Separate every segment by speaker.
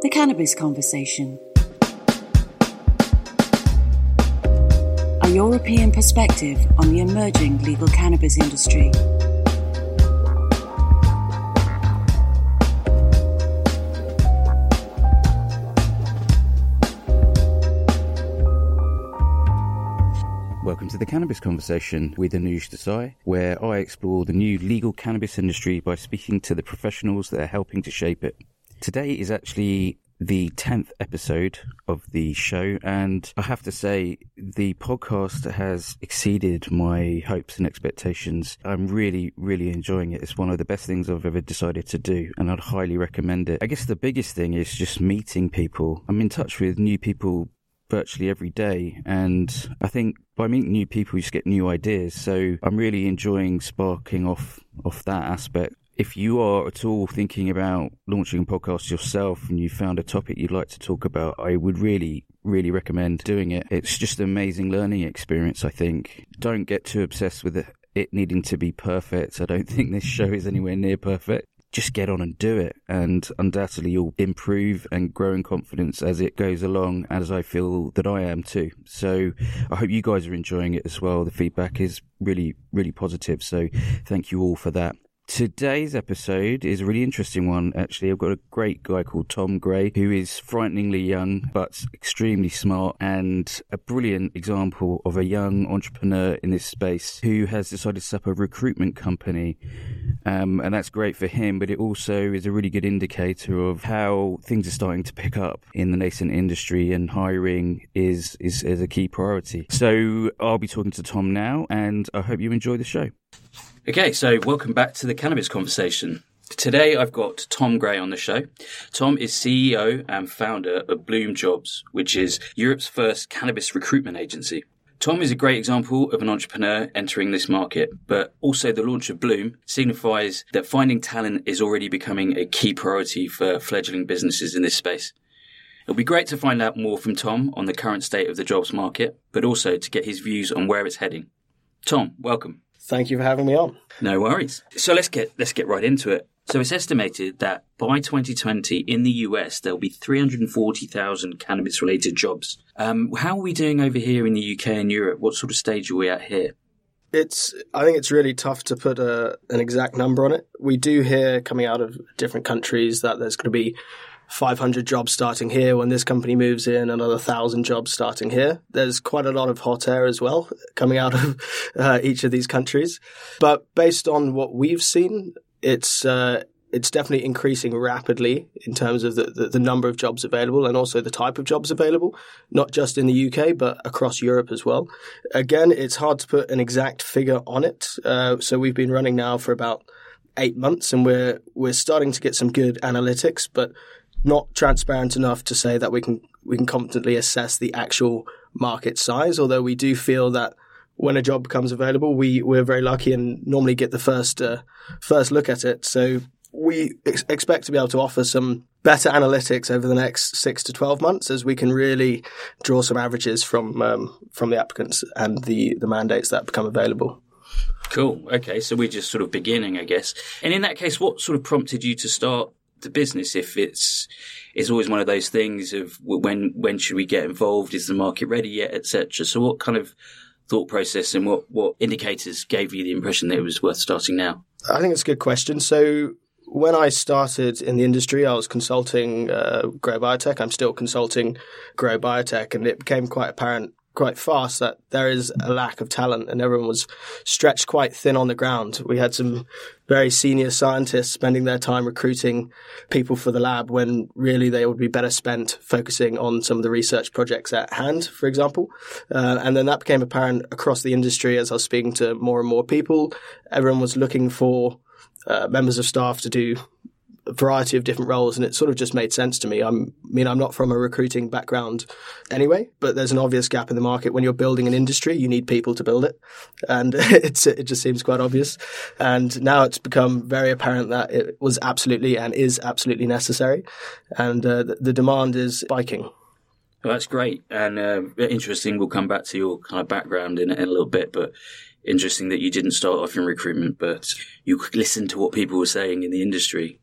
Speaker 1: The Cannabis Conversation. A European perspective on the emerging legal cannabis industry.
Speaker 2: Welcome to the Cannabis Conversation with Anuj Desai, where I explore the new legal cannabis industry by speaking to the professionals that are helping to shape it. Today is actually the 10th episode of the show, and I have to say, the podcast has exceeded my hopes and expectations. I'm really, really enjoying it. It's one of the best things I've ever decided to do, and I'd highly recommend it. I guess the biggest thing is just meeting people. I'm in touch with new people virtually every day. And I think by meeting new people, you just get new ideas. So I'm really enjoying sparking off off that aspect. If you are at all thinking about launching a podcast yourself and you found a topic you'd like to talk about, I would really, really recommend doing it. It's just an amazing learning experience, I think. Don't get too obsessed with it, needing to be perfect. I don't think this show is anywhere near perfect just get on and do it. And undoubtedly, you'll improve and grow in confidence as it goes along, as I feel that I am too. So I hope you guys are enjoying it as well. The feedback is really, really positive. So thank you all for that. Today's episode is a really interesting one, actually. I've got a great guy called Tom Gray, who is frighteningly young, but extremely smart and a brilliant example of a young entrepreneur in this space who has decided to set up a recruitment company. Um, and that's great for him, but it also is a really good indicator of how things are starting to pick up in the nascent industry and hiring is, is, is a key priority. So I'll be talking to Tom now, and I hope you enjoy the show.
Speaker 3: Okay, so welcome back to the cannabis conversation. Today I've got Tom Gray on the show. Tom is CEO and founder of Blume Jobs, which is Europe's first cannabis recruitment agency. Tom is a great example of an entrepreneur entering this market, but also the launch of Blume signifies that finding talent is already becoming a key priority for fledgling businesses in this space. It'll be great to find out more from Tom on the current state of the jobs market, but also to get his views on where it's heading. Tom, welcome.
Speaker 4: Thank you for having me on.
Speaker 3: No worries. So let's get let's get right into it. So it's estimated that by 2020 in the US there'll be 340,000 cannabis related jobs. Um, how are we doing over here in the UK and Europe? What sort of stage are we at here?
Speaker 4: It's I think it's really tough to put a, an exact number on it. We do hear coming out of different countries that there's going to be 500 jobs starting here when this company moves in, another 1,000 jobs starting here. There's quite a lot of hot air as well coming out of uh, each of these countries. But based on what we've seen, it's uh, it's definitely increasing rapidly in terms of the, the, the, number of jobs available and also the type of jobs available, not just in the UK, but across Europe as well. Again, it's hard to put an exact figure on it. Uh, so we've been running now for about eight months and we're, we're starting to get some good analytics, but not transparent enough to say that we can we can confidently assess the actual market size. Although we do feel that when a job becomes available, we we're very lucky and normally get the first uh, first look at it. So we ex- expect to be able to offer some better analytics over the next six to twelve months, as we can really draw some averages from um, from the applicants and the the mandates that become available.
Speaker 3: Cool. Okay, so we're just sort of beginning, I guess. And in that case, what sort of prompted you to start the business if it's it's always one of those things of when when should we get involved? Is the market ready yet? Etc so what kind of thought process and what what indicators gave you the impression that it was worth starting now?
Speaker 4: I think it's a good question. So when I started in the industry, I was consulting uh, Grow Biotech. I'm still consulting Grow Biotech, and it became quite apparent quite fast that there is a lack of talent and everyone was stretched quite thin on the ground. We had some very senior scientists spending their time recruiting people for the lab when really they would be better spent focusing on some of the research projects at hand, for example. Uh, and then that became apparent across the industry as I was speaking to more and more people. Everyone was looking for uh, members of staff to do variety of different roles, and it sort of just made sense to me. I'm, I mean, I'm not from a recruiting background anyway, but there's an obvious gap in the market. When you're building an industry, you need people to build it, and it just seems quite obvious. And now it's become very apparent that it was absolutely and is absolutely necessary, and uh, the, the, demand is spiking.
Speaker 3: Well, that's great and uh, interesting. We'll come back to your kind of background in, in a little bit, but interesting that you didn't start off in recruitment, but you listened to what people were saying in the industry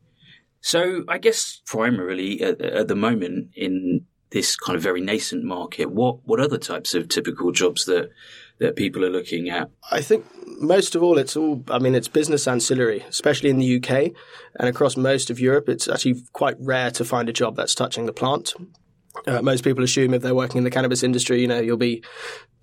Speaker 3: So I guess primarily at, at the moment in this kind of very nascent market, what what other types of typical jobs that that people are looking at?
Speaker 4: I think most of all, it's all, I mean, it's business ancillary, especially in the UK and across most of Europe. It's actually quite rare to find a job that's touching the plant. Uh, most people assume if they're working in the cannabis industry, you know, you'll be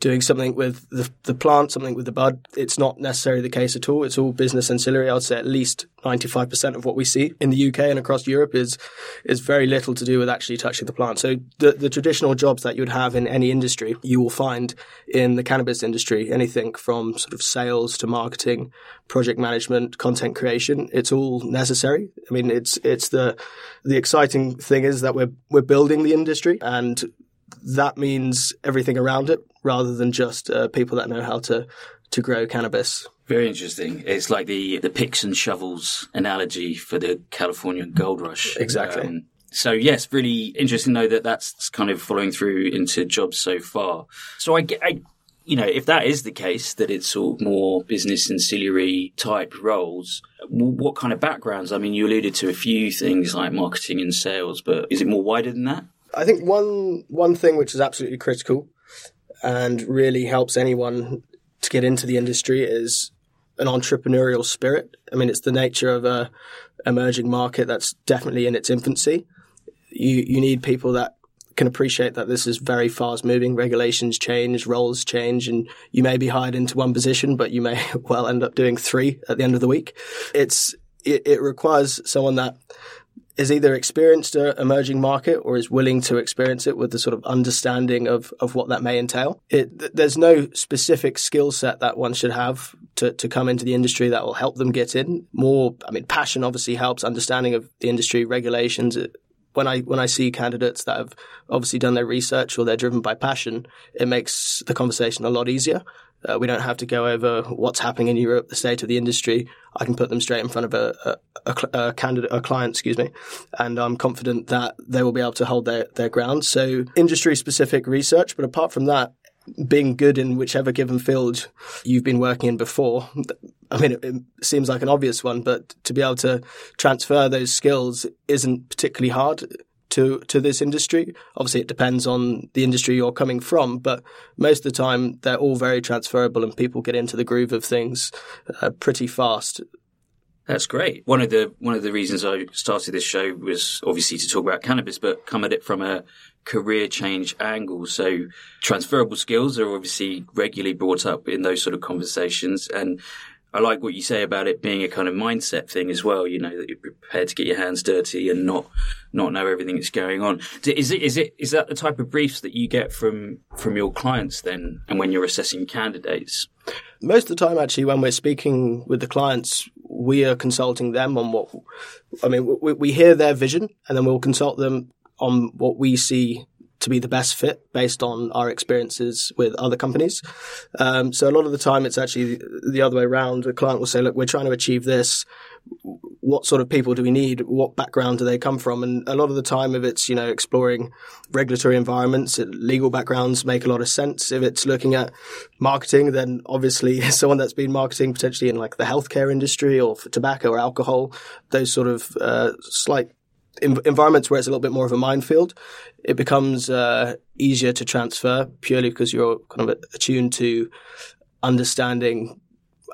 Speaker 4: doing something with the, the plant, something with the bud. It's not necessarily the case at all. It's all business ancillary. I'd say at least 95% of what we see in the UK and across Europe is, is very little to do with actually touching the plant. So the, the traditional jobs that you would have in any industry, you will find in the cannabis industry, anything from sort of sales to marketing, project management, content creation. It's all necessary. I mean, it's, it's the, the exciting thing is that we're, we're building the industry and that means everything around it rather than just uh, people that know how to, to grow cannabis.
Speaker 3: Very interesting. It's like the, the picks and shovels analogy for the California gold rush.
Speaker 4: Exactly. Um,
Speaker 3: so yes, really interesting though that that's kind of following through into jobs so far. So I, I you know, if that is the case, that it's sort of more business ancillary type roles, what kind of backgrounds? I mean, you alluded to a few things like marketing and sales, but is it more wider than that?
Speaker 4: I think one one thing which is absolutely critical and really helps anyone to get into the industry is an entrepreneurial spirit. I mean, it's the nature of a emerging market that's definitely in its infancy. You you need people that can appreciate that this is very fast moving. Regulations change, roles change, and you may be hired into one position, but you may well end up doing three at the end of the week. It's it, it requires someone that is either experienced a emerging market or is willing to experience it with the sort of understanding of, of what that may entail. It, there's no specific skill set that one should have to, to come into the industry that will help them get in. More, I mean, passion obviously helps, understanding of the industry regulations. When I when I see candidates that have obviously done their research or they're driven by passion, it makes the conversation a lot easier. Uh, we don't have to go over what's happening in Europe, the state of the industry. I can put them straight in front of a, a, a, a candidate, a client, excuse me, and I'm confident that they will be able to hold their, their ground. So industry specific research, but apart from that, being good in whichever given field you've been working in before. I mean, it, it, seems like an obvious one, but to be able to transfer those skills isn't particularly hard to to this industry. Obviously, it depends on the industry you're coming from, but most of the time they're all very transferable, and people get into the groove of things uh, pretty fast.
Speaker 3: That's great. One of the one of the reasons I started this show was obviously to talk about cannabis, but come at it from a career change angle. So transferable skills are obviously regularly brought up in those sort of conversations, and I like what you say about it being a kind of mindset thing as well. You know that you're prepared to get your hands dirty and not not know everything that's going on. Is it is it is that the type of briefs that you get from from your clients then, and when you're assessing candidates?
Speaker 4: Most of the time, actually, when we're speaking with the clients, we are consulting them on what I mean. We, we hear their vision, and then we'll consult them on what we see to be the best fit based on our experiences with other companies. Um, so a lot of the time, it's actually the other way around. A client will say, "Look, we're trying to achieve this. What sort of people do we need? What background do they come from?" And a lot of the time, if it's you know exploring regulatory environments, legal backgrounds make a lot of sense. If it's looking at marketing, then obviously someone that's been marketing potentially in like the healthcare industry or for tobacco or alcohol, those sort of uh, slight environments where it's a little bit more of a minefield, it becomes uh, easier to transfer purely because you're kind of attuned to understanding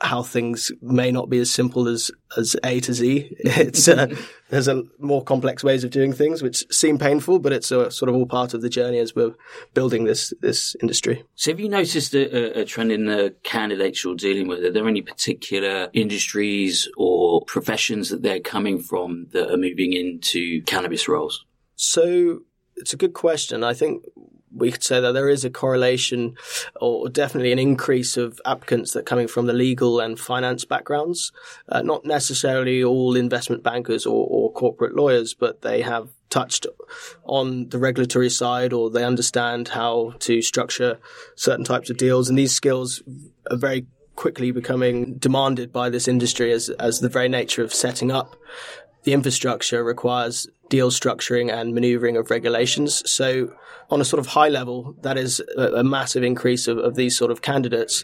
Speaker 4: how things may not be as simple as as A to Z. It's uh, there's a more complex ways of doing things which seem painful, but it's a, sort of all part of the journey as we're building this this industry.
Speaker 3: So, have you noticed a, a trend in the candidates you're dealing with? Are there any particular industries or professions that they're coming from that are moving into cannabis roles?
Speaker 4: So, it's a good question. I think we could say that there is a correlation or definitely an increase of applicants that are coming from the legal and finance backgrounds. Uh, not necessarily all investment bankers or, or corporate lawyers, but they have touched on the regulatory side or they understand how to structure certain types of deals. And these skills are very quickly becoming demanded by this industry as, as the very nature of setting up the infrastructure requires deal structuring and maneuvering of regulations. So, on a sort of high level, that is a, a massive increase of, of, these sort of candidates.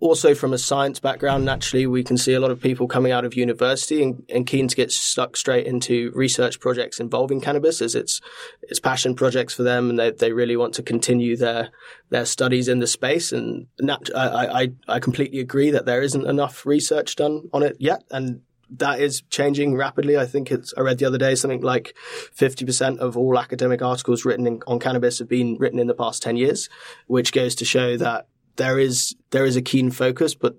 Speaker 4: also from a science background, naturally, we can see a lot of people coming out of university and, and, keen to get stuck straight into research projects involving cannabis as it's, it's passion projects for them and they, they really want to continue their, their studies in the space. And nat- I, I, I completely agree that there isn't enough research done on it yet. And that is changing rapidly. I think it's, I read the other day something like 50% of all academic articles written in, on cannabis have been written in the past 10 years, which goes to show that there is, there is a keen focus, but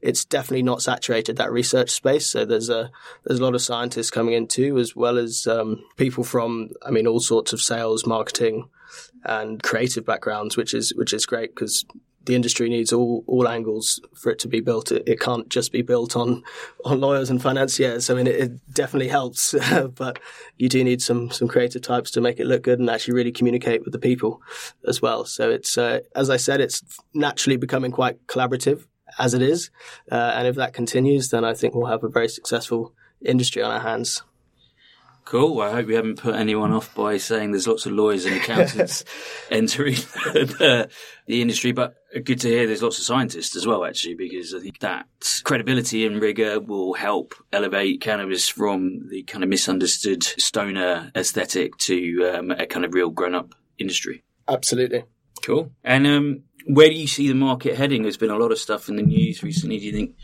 Speaker 4: it's definitely not saturated that research space. So there's a, there's a lot of scientists coming in too, as well as, um, people from, I mean, all sorts of sales, marketing, and creative backgrounds, which is, which is great because the industry needs all all angles for it to be built. It, it can't just be built on on lawyers and financiers. I mean, it, it definitely helps, but you do need some some creative types to make it look good and actually really communicate with the people as well. So it's uh, as I said, it's naturally becoming quite collaborative as it is, uh, and if that continues, then I think we'll have a very successful industry on our hands.
Speaker 3: Cool. I hope we haven't put anyone off by saying there's lots of lawyers and accountants entering the, the, industry, but good to hear there's lots of scientists as well, actually, because I think that credibility and rigor will help elevate cannabis from the kind of misunderstood stoner aesthetic to um, a kind of real grown up industry.
Speaker 4: Absolutely.
Speaker 3: Cool. And um, where do you see the market heading? There's been a lot of stuff in the news recently. Do you think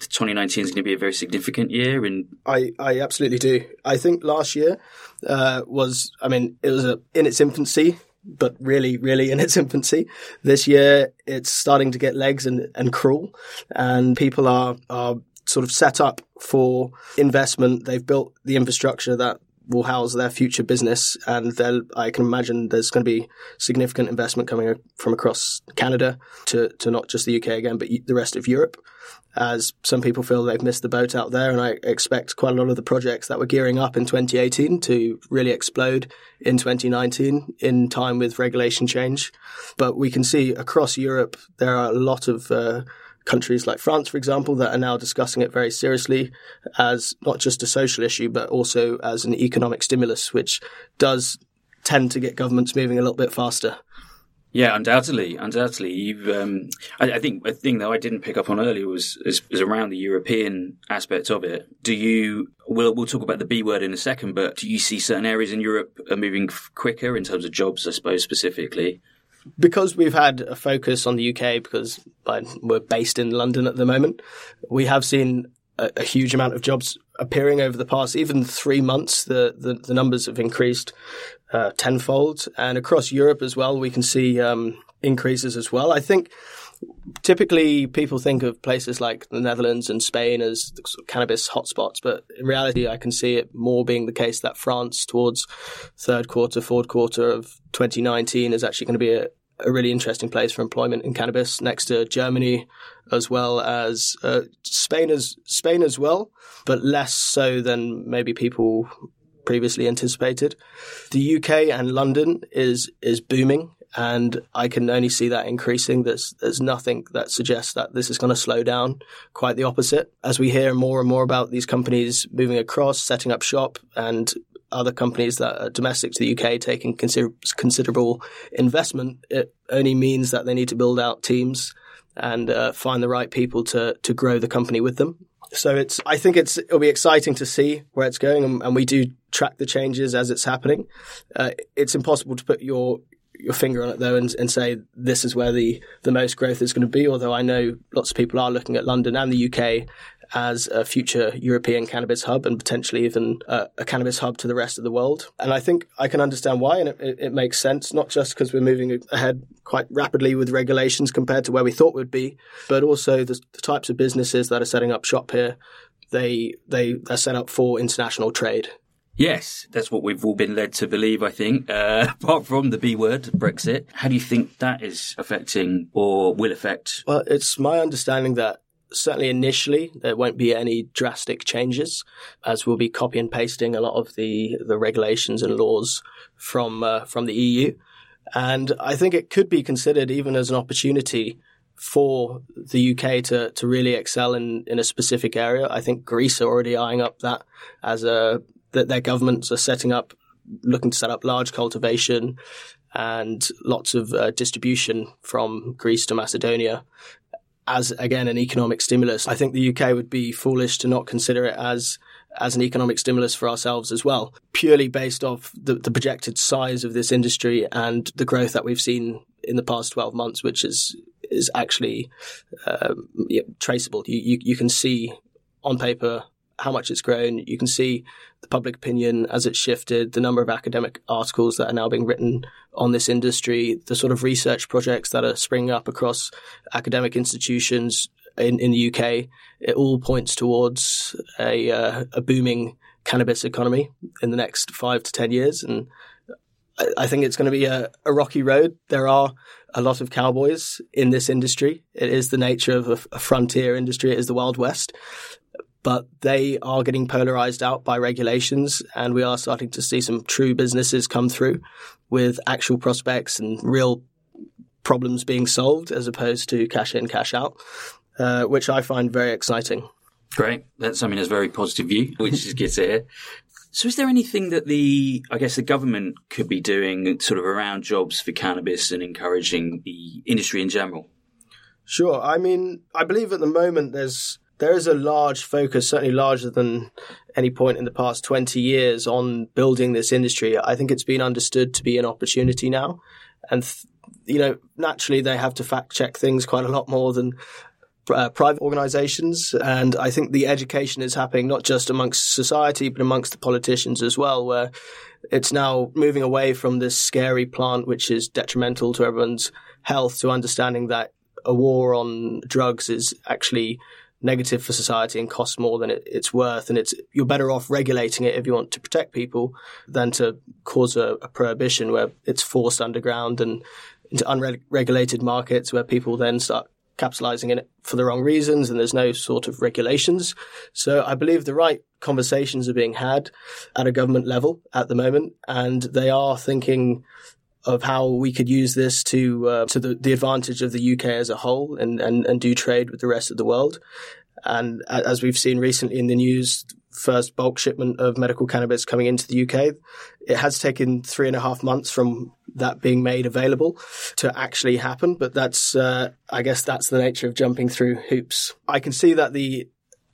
Speaker 3: 2019 is going to be a very significant year and
Speaker 4: I, I absolutely do. I think last year uh, was I mean it was a, in its infancy but really really in its infancy. This year it's starting to get legs and, and crawl and people are are sort of set up for investment. They've built the infrastructure that will house their future business. And I can imagine there's going to be significant investment coming from across Canada to, to not just the UK again, but the rest of Europe. As some people feel they've missed the boat out there, and I expect quite a lot of the projects that were gearing up in 2018 to really explode in 2019 in time with regulation change. But we can see across Europe there are a lot of uh, countries like France, for example, that are now discussing it very seriously as not just a social issue, but also as an economic stimulus, which does tend to get governments moving a little bit faster.
Speaker 3: Yeah, undoubtedly, undoubtedly. Um, I, I, think a thing that I didn't pick up on earlier was is, is, around the European aspect of it. Do you? We'll we'll talk about the B word in a second, but do you see certain areas in Europe are moving quicker in terms of jobs? I suppose specifically
Speaker 4: because we've had a focus on the UK because we're based in London at the moment, we have seen a, a, huge amount of jobs appearing over the past even three months. The the, the numbers have increased uh, tenfold, and across Europe as well, we can see um, increases as well. I think typically people think of places like the Netherlands and Spain as sort of cannabis hotspots, but in reality, I can see it more being the case that France, towards third quarter, fourth quarter of 2019, is actually going to be a, a really interesting place for employment in cannabis next to Germany as well as uh, Spain as Spain as well, but less so than maybe people previously anticipated. The UK and London is is booming and I can only see that increasing. There's there's nothing that suggests that this is going to slow down. Quite the opposite. As we hear more and more about these companies moving across, setting up shop, and other companies that are domestic to the UK taking consider- considerable investment, it only means that they need to build out teams and uh, find the right people to to grow the company with them. So it's I think it's it'll be exciting to see where it's going, and, and we do track the changes as it's happening. Uh, it's impossible to put your your finger on it though and, and say this is where the, the most growth is going to be. Although I know lots of people are looking at London and the UK as a future European cannabis hub and potentially even a, a cannabis hub to the rest of the world. And I think I can understand why, and it, it, it makes sense, not just because we're moving ahead quite rapidly with regulations compared to where we thought we'd be, but also the, the types of businesses that are setting up shop here. They they are set up for international trade.
Speaker 3: Yes, that's what we've all been led to believe, I think. Uh, apart from the B word, Brexit, how do you think that is affecting or will affect?
Speaker 4: Well, it's my understanding that certainly initially there won't be any drastic changes as we'll be copy and pasting a lot of the, the regulations and laws from, uh, from the EU. And I think it could be considered even as an opportunity for the UK to, to really excel in, in a specific area. I think Greece are already eyeing up that as a that their governments are setting up, looking to set up large cultivation and lots of uh, distribution from Greece to Macedonia. as again an economic stimulus. I think the UK would be foolish to not consider it as as an economic stimulus for ourselves as well, purely based off the, the projected size of this industry and the growth that we've seen in the past 12 months, which is is actually um, yeah, traceable. You, you, you can see on paper how much it's grown. You can see the public opinion as it's shifted, the number of academic articles that are now being written on this industry, the sort of research projects that are springing up across academic institutions in, in the UK. It all points towards a, uh, a booming cannabis economy in the next five to 10 years. And I, I think it's going to be a, a rocky road. There are a lot of cowboys in this industry. It is the nature of a, a frontier industry. It is the Wild West but they are getting polarized out by regulations and we are starting to see some true businesses come through with actual prospects and real problems being solved as opposed to cash in, cash out, uh, which I find very exciting.
Speaker 3: Great. That's, I mean, it's a very positive view, which is good to hear. So is there anything that the, I guess the government could be doing sort of around jobs for cannabis and encouraging the industry in general?
Speaker 4: Sure. I mean, I believe at the moment there's there is a large focus, certainly larger than any point in the past 20 years, on building this industry. I think it's been understood to be an opportunity now. And, th- you know, naturally they have to fact check things quite a lot more than uh, private organizations. And I think the education is happening not just amongst society, but amongst the politicians as well, where it's now moving away from this scary plant, which is detrimental to everyone's health, to understanding that a war on drugs is actually negative for society and costs more than it, it's worth. And it's you're better off regulating it if you want to protect people than to cause a, a prohibition where it's forced underground and into unregulated markets where people then start capitalizing in it for the wrong reasons and there's no sort of regulations. So I believe the right conversations are being had at a government level at the moment and they are thinking of how we could use this to uh, to the, the advantage of the UK as a whole and, and, and do trade with the rest of the world. And as we've seen recently in the news, first bulk shipment of medical cannabis coming into the UK, it has taken three and a half months from that being made available to actually happen. But that's, uh, I guess that's the nature of jumping through hoops. I can see that the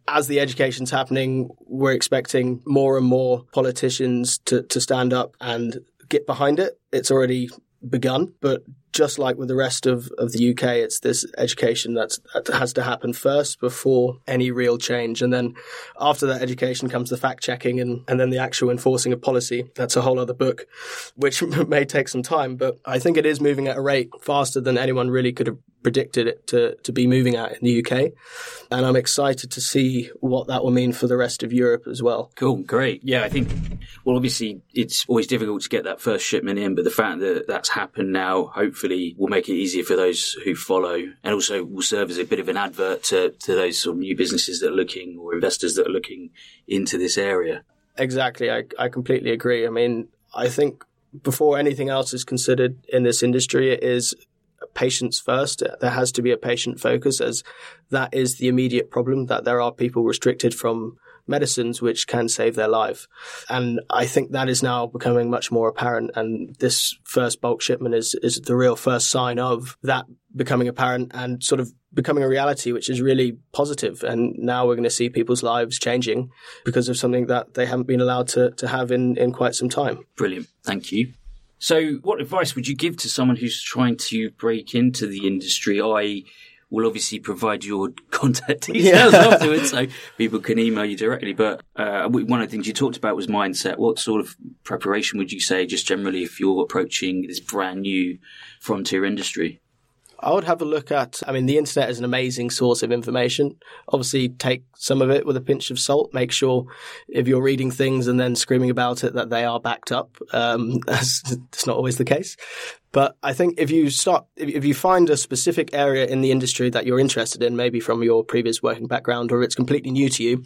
Speaker 4: as the education's happening, we're expecting more and more politicians to, to stand up and get behind it. It's already begun, but just like with the rest of, of the UK, it's this education that's, that has to happen first before any real change. And then after that education comes the fact checking and, and then the actual enforcing of policy. That's a whole other book, which may take some time, but I think it is moving at a rate faster than anyone really could have predicted it to, to be moving at in the UK. And I'm excited to see what that will mean for the rest of Europe as well.
Speaker 3: Cool, great. Yeah, I think, well, obviously it's always difficult to get that first shipment in, but the fact that that's happened now, hopefully will make it easier for those who follow and also will serve as a bit of an advert to, to those sort of new businesses that are looking or investors that are looking into this area.
Speaker 4: Exactly. I, I completely agree. I mean, I think before anything else is considered in this industry, it is patients first. There has to be a patient focus as that is the immediate problem that there are people restricted from medicines which can save their life. And I think that is now becoming much more apparent. And this first bulk shipment is, is the real first sign of that becoming apparent and sort of becoming a reality, which is really positive. And now we're going to see people's lives changing because of something that they haven't been allowed to, to have in, in quite some time.
Speaker 3: Brilliant. Thank you. So, what advice would you give to someone who's trying to break into the industry? I will obviously provide your contact details yeah. afterwards so people can email you directly. But uh, one of the things you talked about was mindset. What sort of preparation would you say, just generally, if you're approaching this brand new frontier industry?
Speaker 4: I would have a look at, I mean, the internet is an amazing source of information. Obviously, take some of it with a pinch of salt. Make sure if you're reading things and then screaming about it that they are backed up. Um, that's not always the case. But I think if you start, if you find a specific area in the industry that you're interested in, maybe from your previous working background or it's completely new to you,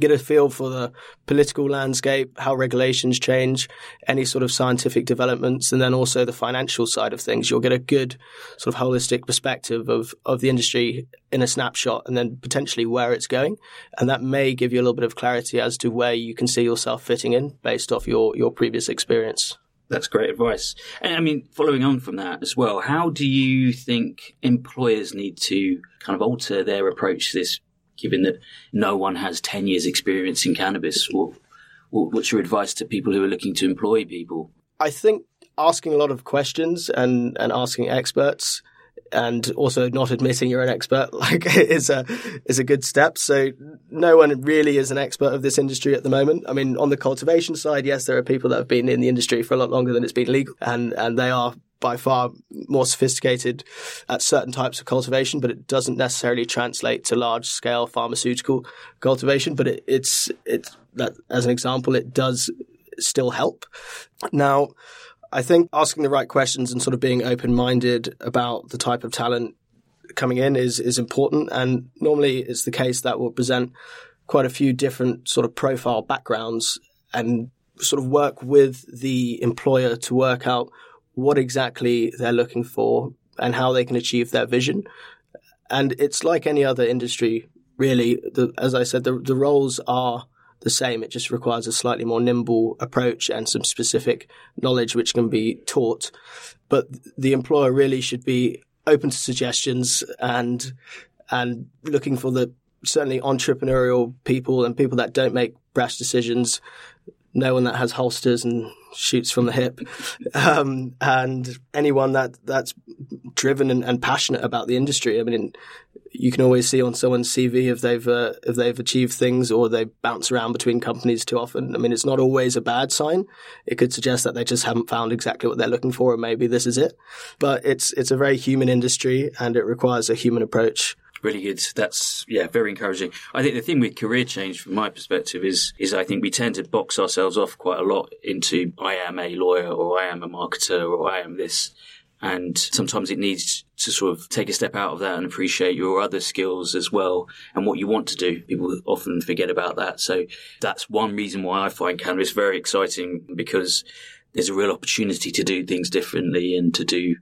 Speaker 4: get a feel for the political landscape, how regulations change, any sort of scientific developments, and then also the financial side of things. You'll get a good sort of holistic perspective of, of the industry in a snapshot and then potentially where it's going. And that may give you a little bit of clarity as to where you can see yourself fitting in based off your, your previous experience.
Speaker 3: That's great advice. And I mean, following on from that as well, how do you think employers need to kind of alter their approach to this, given that no one has 10 years experience in cannabis? What, what's your advice to people who are looking to employ people?
Speaker 4: I think asking a lot of questions and, and asking experts and also not admitting you're an expert like is a is a good step. So no one really is an expert of this industry at the moment. I mean, on the cultivation side, yes, there are people that have been in the industry for a lot longer than it's been legal, and and they are by far more sophisticated at certain types of cultivation, but it doesn't necessarily translate to large scale pharmaceutical cultivation. But it, it's it's that as an example, it does still help. Now I think asking the right questions and sort of being open minded about the type of talent coming in is is important. And normally it's the case that will present quite a few different sort of profile backgrounds and sort of work with the employer to work out what exactly they're looking for and how they can achieve their vision. And it's like any other industry, really. The, as I said, the, the roles are the same. It just requires a slightly more nimble approach and some specific knowledge which can be taught. But the employer really should be open to suggestions and and looking for the certainly entrepreneurial people and people that don't make brash decisions. No one that has holsters and shoots from the hip, um, and anyone that that's driven and, and, passionate about the industry. I mean, you can always see on someone's CV if they've uh, if they've achieved things or they bounce around between companies too often. I mean, it's not always a bad sign. It could suggest that they just haven't found exactly what they're looking for, and maybe this is it. But it's it's a very human industry, and it requires a human approach.
Speaker 3: Really good. That's yeah, very encouraging. I think the thing with career change, from my perspective, is is I think we tend to box ourselves off quite a lot into I am a lawyer or I am a marketer or I am this and sometimes it needs to sort of take a step out of that and appreciate your other skills as well and what you want to do. People often forget about that. So that's one reason why I find cannabis very exciting because there's a real opportunity to do things differently and to do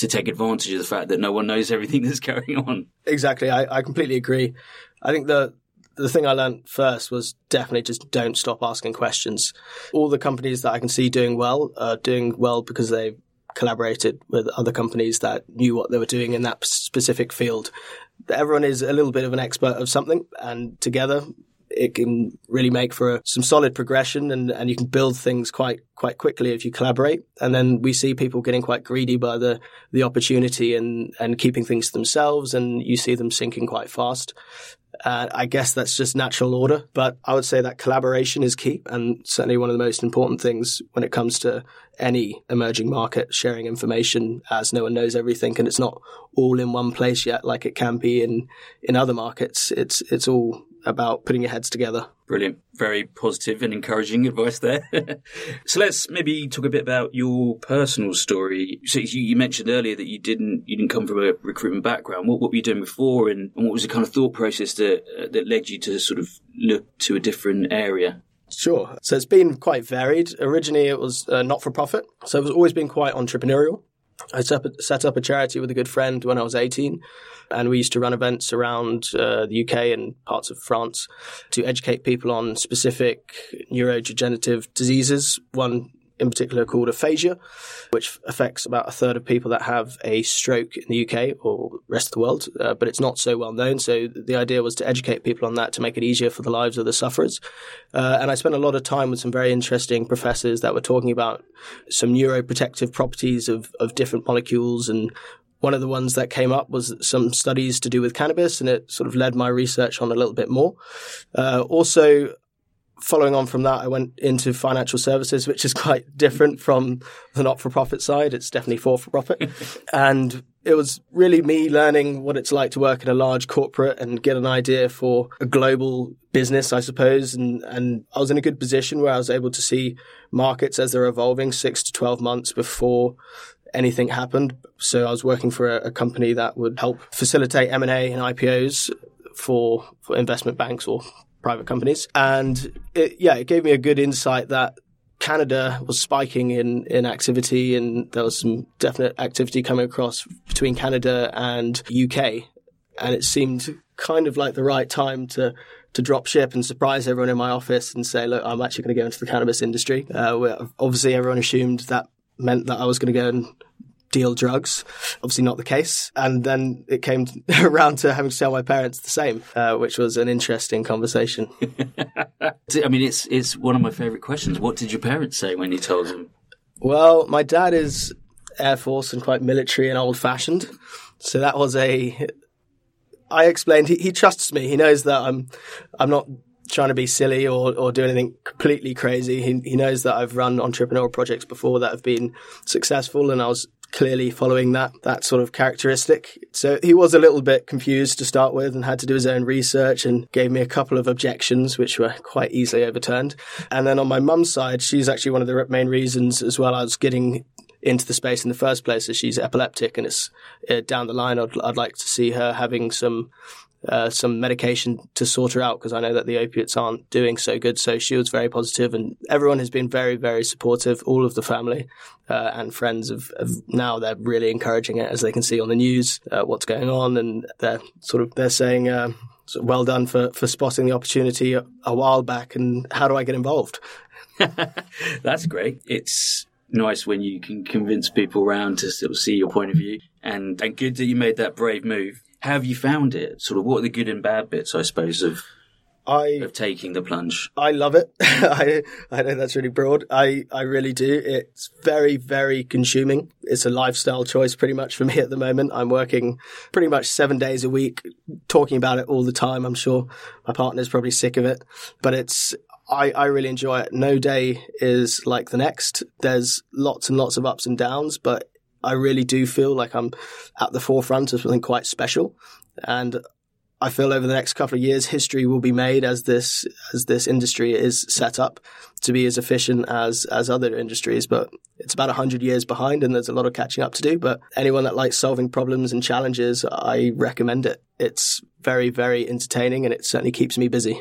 Speaker 3: to take advantage of the fact that no one knows everything that's going on.
Speaker 4: Exactly. I, I completely agree. I think the the thing I learned first was definitely just don't stop asking questions. All the companies that I can see doing well are doing well because they collaborated with other companies that knew what they were doing in that specific field. Everyone is a little bit of an expert of something, and together it can really make for a, some solid progression and, and you can build things quite quite quickly if you collaborate. And then we see people getting quite greedy by the the opportunity and and keeping things to themselves, and you see them sinking quite fast. Uh, I guess that's just natural order, but I would say that collaboration is key and certainly one of the most important things when it comes to any emerging market sharing information as no one knows everything and it's not all in one place yet like it can be in, in other markets. It's, it's all about putting your heads together.
Speaker 3: Brilliant. Very positive and encouraging advice there. so let's maybe talk a bit about your personal story. So you, mentioned earlier that you didn't you didn't come from a recruitment background. What, what were you doing before, and, and, what was the kind of thought process that uh, that led you to sort of look to a different area?
Speaker 4: Sure. So it's been quite varied. Originally, it was uh, not for profit, so it's always been quite entrepreneurial. I set up, a charity with a good friend when I was 18 and we used to run events around uh, the UK and parts of France to educate people on specific neurodegenerative diseases. One in particular called aphasia, which affects about a third of people that have a stroke in the UK or rest of the world, uh, but it's not so well known. So the idea was to educate people on that to make it easier for the lives of the sufferers. Uh, and I spent a lot of time with some very interesting professors that were talking about some neuroprotective properties of, of different molecules and one of the ones that came up was some studies to do with cannabis, and it sort of led my research on a little bit more. Uh, also, following on from that, I went into financial services, which is quite different from the not for profit side. It's definitely for for profit. and it was really me learning what it's like to work in a large corporate and get an idea for a global business, I suppose. And, and I was in a good position where I was able to see markets as they're evolving six to 12 months before anything happened. So I was working for a, a company that would help facilitate M&A and IPOs for, for investment banks or private companies. And it, yeah, it gave me a good insight that Canada was spiking in, in activity and there was some definite activity coming across between Canada and UK. And it seemed kind of like the right time to to drop ship and surprise everyone in my office and say, look, I'm actually going to go into the cannabis industry. Uh, obviously, everyone assumed that meant that I was going to go and deal drugs. Obviously, not the case. And then it came around to having to tell my parents the same, uh, which was an interesting conversation.
Speaker 3: I mean, it's it's one of my favourite questions. What did your parents say when you told them?
Speaker 4: Well, my dad is Air Force and quite military and old fashioned. So that was a. I explained he, he trusts me. He knows that I'm I'm not trying to be silly or, or do anything completely crazy. He, he knows that I've run entrepreneurial projects before that have been successful, and I was clearly following that that sort of characteristic. So he was a little bit confused to start with and had to do his own research and gave me a couple of objections which were quite easily overturned. And then on my mum's side, she's actually one of the main reasons as well as getting into the space in the first place as she's epileptic and it's uh, down the line I'd, I'd like to see her having some uh, some medication to sort her out because I know that the opiates aren't doing so good. So she was very positive, and everyone has been very, very supportive. All of the family uh, and friends have, now they're really encouraging it as they can see on the news uh, what's going on, and they're sort of they're saying. Uh, well done for, for spotting the opportunity a, a while back, and how do I get involved?
Speaker 3: That's great. It's nice when you can convince people around to sort of see your point of view, and and good that you made that brave move. How have you found it? Sort of what are the good and bad bits, I suppose, of I, of taking the plunge?
Speaker 4: I love it. I, I know that's really broad. I, I really do. It's very, very consuming. It's a lifestyle choice pretty much for me at the moment. I'm working pretty much seven days a week, talking about it all the time. I'm sure my partner's probably sick of it, but it's, I, I really enjoy it. No day is like the next. There's lots and lots of ups and downs, but I really do feel like I'm at the forefront of something quite special. And I feel over the next couple of years, history will be made as this as this industry is set up to be as efficient as as other industries. But it's about hundred years behind, and there's a lot of catching up to do. But anyone that likes solving problems and challenges, I recommend it. It's very very entertaining, and it certainly keeps me busy.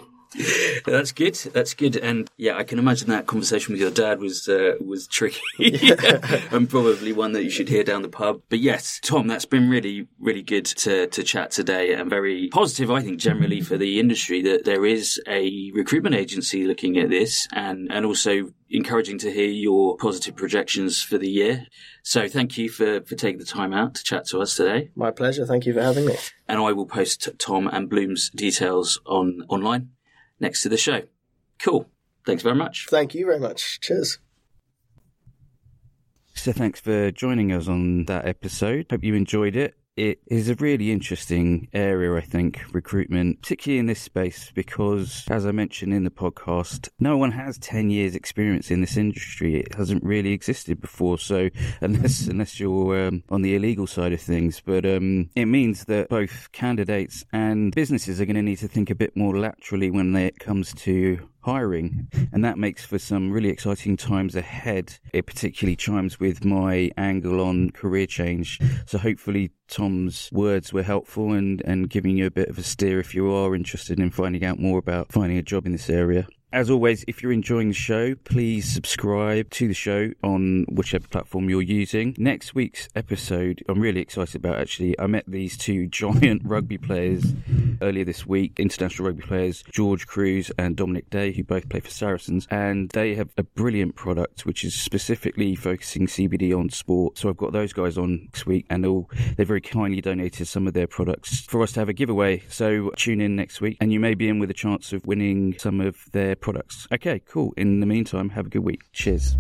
Speaker 3: That's good. That's good. And yeah, I can imagine that conversation with your dad was uh, was tricky, and probably one that you should hear down the pub. But yes, Tom, that's been really really good to to chat today, and very positive, I think, generally for the industry that there is a recruitment agency looking at this, and and also encouraging to hear your positive projections for the year. So thank you for, for taking the time out to chat to us today.
Speaker 4: My pleasure. Thank you for having me.
Speaker 3: And I will post Tom and Blume's details on online next to the show. Cool. Thanks very much.
Speaker 4: Thank you very much. Cheers.
Speaker 2: So, thanks for joining us on that episode. Hope you enjoyed it it is a really interesting area, I think, recruitment, particularly in this space, because as I mentioned in the podcast, no one has 10 years experience in this industry. It hasn't really existed before. So unless, unless you're um, on the illegal side of things, but um, it means that both candidates and businesses are going to need to think a bit more laterally when it comes to hiring, and that makes for some really exciting times ahead. It particularly chimes with my angle on career change. So hopefully Tom's words were helpful and, and giving you a bit of a steer if you are interested in finding out more about finding a job in this area. As always, if you're enjoying the show, please subscribe to the show on whichever platform you're using. Next week's episode, I'm really excited about actually. I met these two giant rugby players earlier this week, international rugby players, George Kruis and Dominic Day, who both play for Saracens, and they have a brilliant product which is specifically focusing CBD on sport. So I've got those guys on next week, and all they very kindly donated some of their products for us to have a giveaway. So tune in next week, and you may be in with a chance of winning some of their products. Okay, cool. In the meantime, have a good week. Cheers.